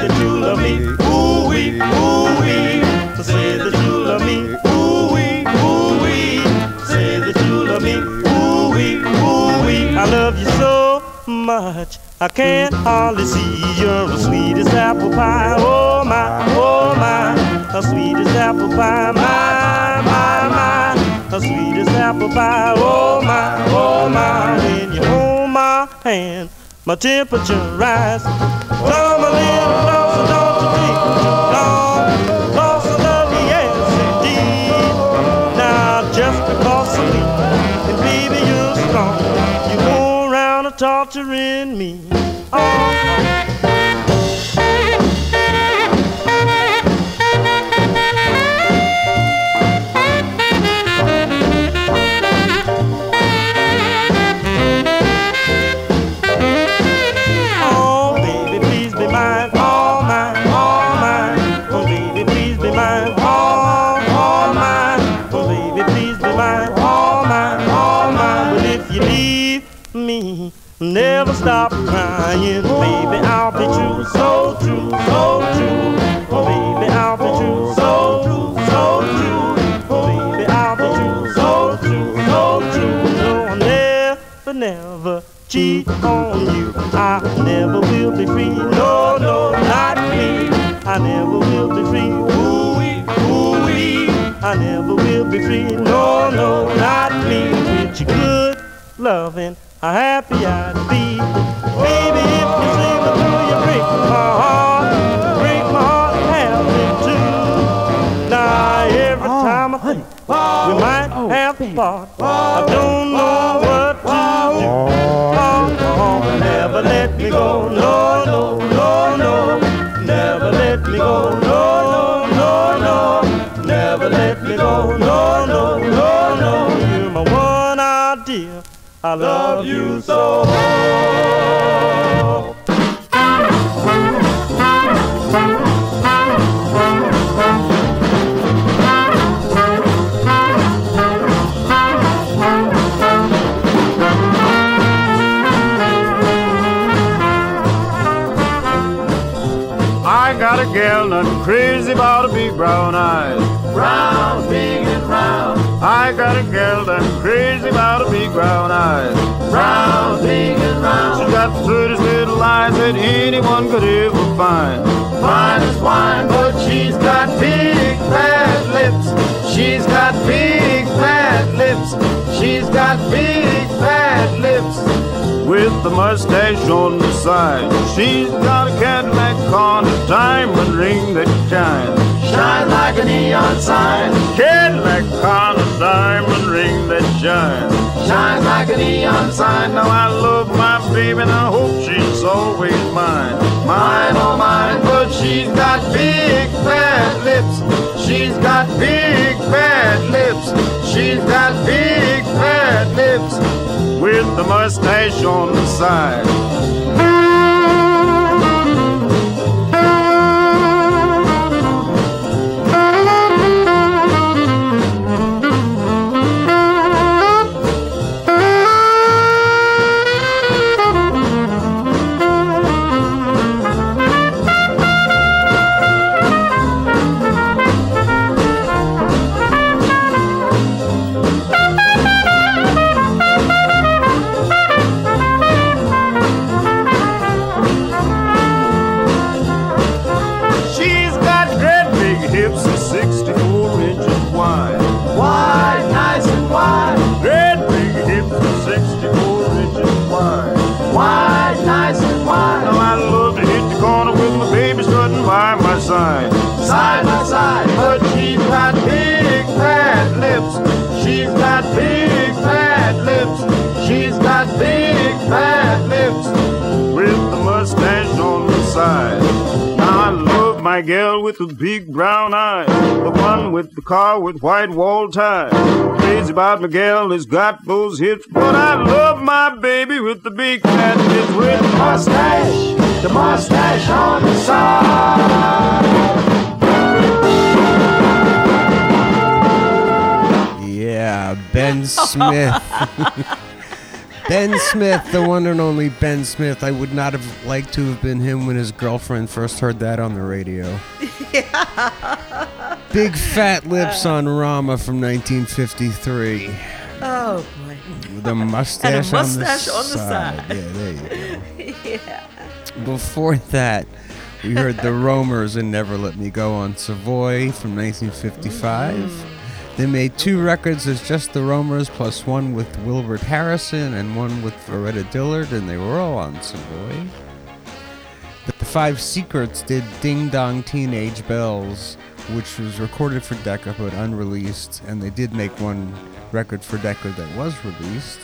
I can't hardly see you're the sweetest apple pie. Oh my, oh my, the sweetest apple pie. My, my, my, the sweetest apple pie. Oh my, oh my, when you hold my hand, my temperature rise. Come a little closer, don't you think too long? I love yes indeed. Now just because I'm weak and baby you're strong, you go around torturing me. Crying, baby, I'll be true, so true, so true. Baby, I'll be true, so true, so true. Baby, I'll be true, so true, so true. No, I'll never, never cheat on you. I never will be free. No, no, not me. I never will be free. Ooh wee, ooh wee. I never will be free. No, no, not me. With your good loving, how happy I'd be. Baby, if you you break my heart. Break my heart it too. Now every oh, time I think we might oh, have to part, I don't know I got a gal that's crazy about a big brown eyes. Brown, big and round. She's got the prettiest little eyes that anyone could ever find. Fine as wine, but she's got big fat lips. She's got big fat lips. She's got big fat lips. With the mustache on the side, she's got a Cadillac on a diamond ring that shines. Shine like a neon sign. Cadillac on a diamond ring that shines. Shines like a neon sign. Now I love my baby and I hope she's always mine. Mine, oh mine, but she's got big fat lips. She's got big fat lips. She's got big fat lips. With the mustache on the side. My gal with the big brown eyes. The one with the car with white wall ties. Crazy about my gal has got those hips. But I love my baby with the big fat lips. With the Mustache, the mustache on the side. Yeah, Ben Smith. ben Smith, the one and only Ben Smith. I would not have liked to have been him when his girlfriend first heard that on the radio. Yeah. Big Fat Lips uh. on Rama from 1953. Oh boy. With a mustache, mustache on the, on the the side. side. Yeah, there you go. yeah. Before that, we heard the Roamers and Never Let Me Go on Savoy from 1955. Mm. They made two records as just the Roamers, plus one with Wilbert Harrison and one with Loretta Dillard, and they were all on Savoy. The Five Secrets did Ding Dong Teenage Bells, which was recorded for Decca but unreleased, and they did make one record for Decca that was released.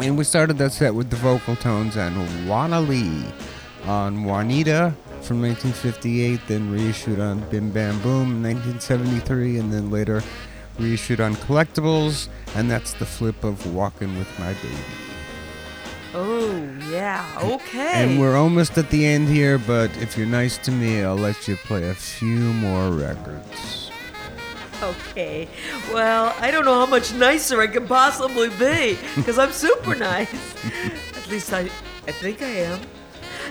And we started that set with the vocal tones and Juana Lee on Juanita from 1958, then reissued on Bim Bam Boom in 1973, and then later reissued on Collectables, and that's the flip of Walking with My Baby. Oh yeah. Okay. And we're almost at the end here, but if you're nice to me, I'll let you play a few more records. Okay. Well, I don't know how much nicer I can possibly be because I'm super nice. At least I, I think I am.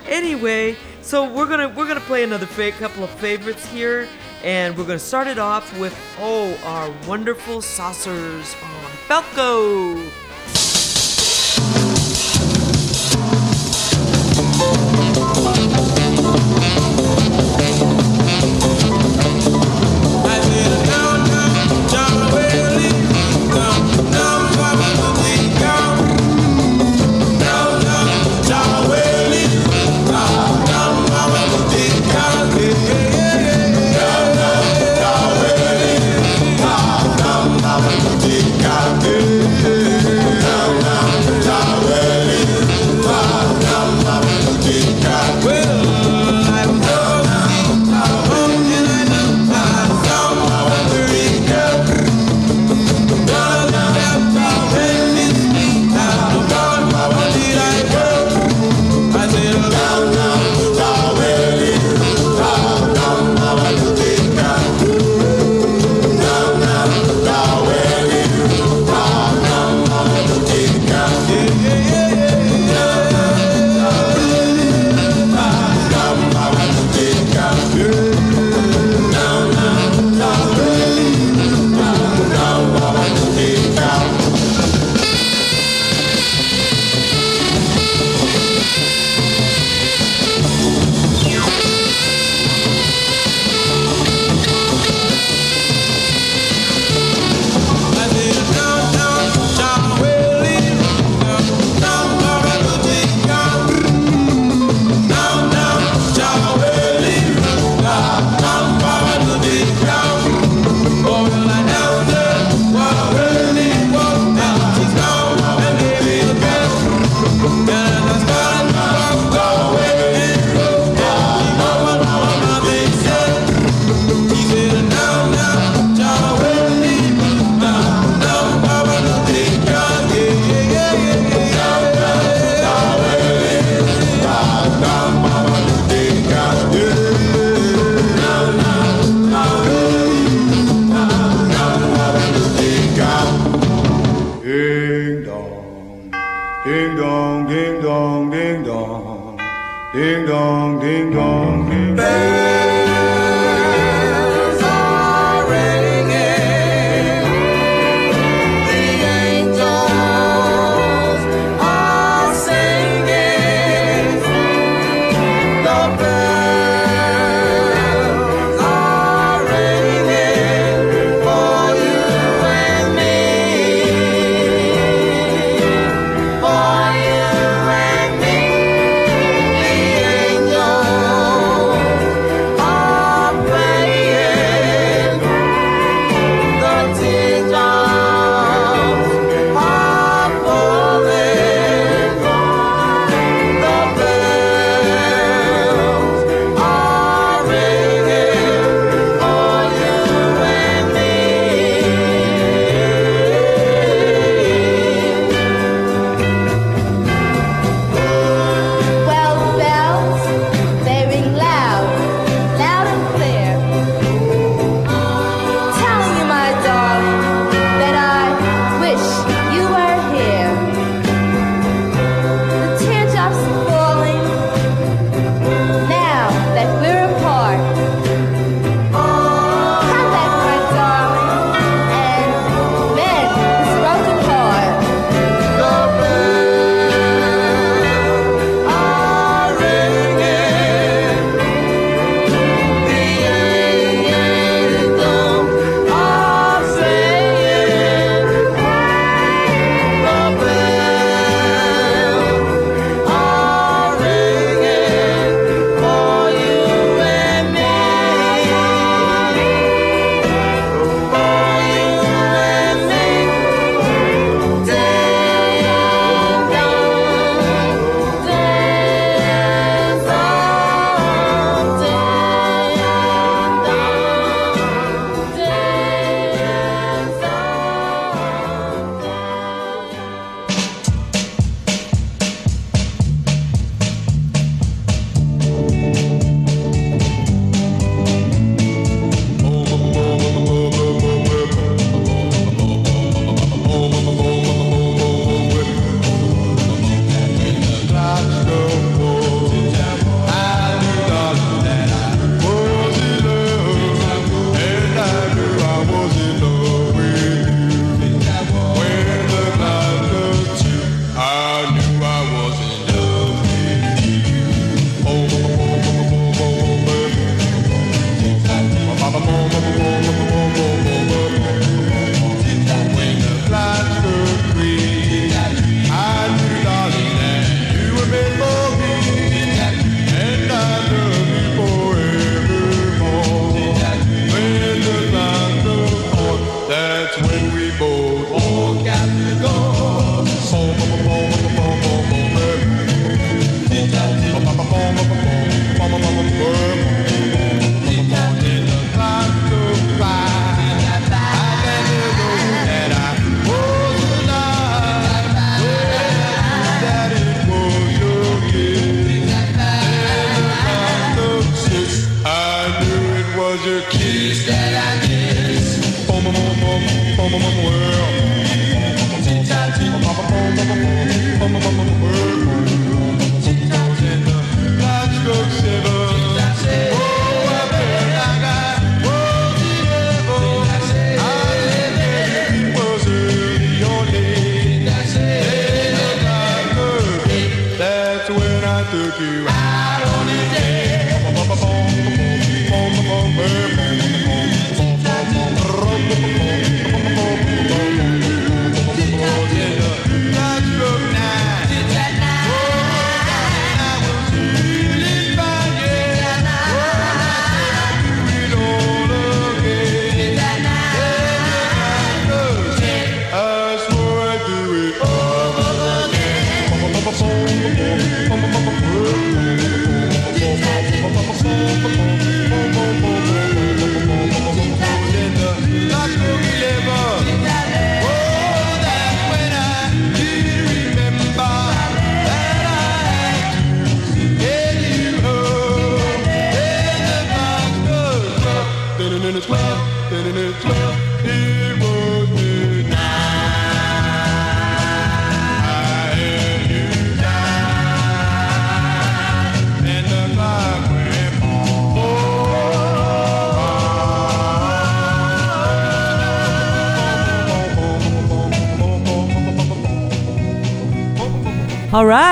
Anyway, so we're gonna we're gonna play another fa- couple of favorites here, and we're gonna start it off with oh our wonderful saucers on Falco.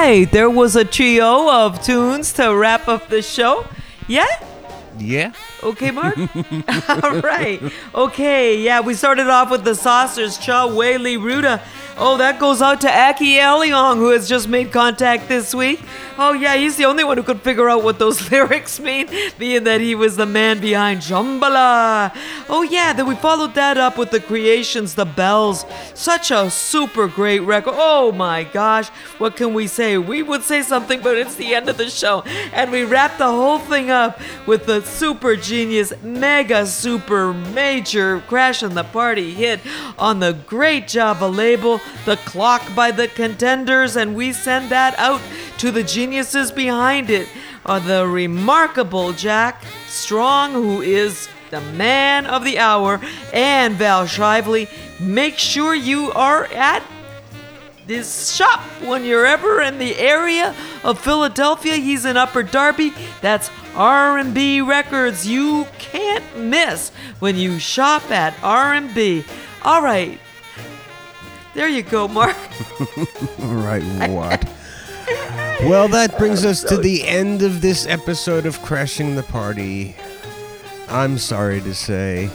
Right, there was a trio of tunes to wrap up the show. Yeah? Yeah. Okay, Mark? All right. Okay, yeah, we started off with the Saucers, Cha Whaley Ruda. Oh, that goes out to Aki Aleong, who has just made contact this week. Oh, yeah, he's the only one who could figure out what those lyrics mean, being that he was the man behind Jambala. Oh, yeah, then we followed that up with the Creations, The Bells. Such a super great record. Oh, my gosh. What can we say? We would say something, but it's the end of the show. And we wrap the whole thing up with the super genius, mega super major Crash and the Party hit on the great Java label, The Clock by the Contenders, and we send that out to the geniuses behind it. Are the remarkable Jack Strong, who is the man of the hour, and Val Shively. Make sure you are at this shop when you're ever in the area of Philadelphia. He's in Upper Darby. That's R&B Records. You can't miss when you shop at R&B. All right. There you go, Mark. All right, what? well, that brings us to the end of this episode of Crashing the Party. I'm sorry to say.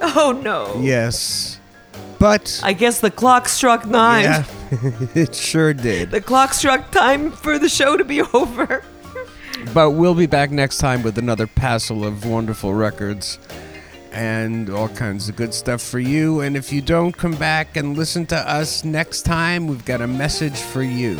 Oh no. Yes. But I guess the clock struck nine. yeah, it sure did. The clock struck time for the show to be over. But we'll be back next time with another passel of wonderful records and all kinds of good stuff for you. And if you don't come back and listen to us next time, we've got a message for you.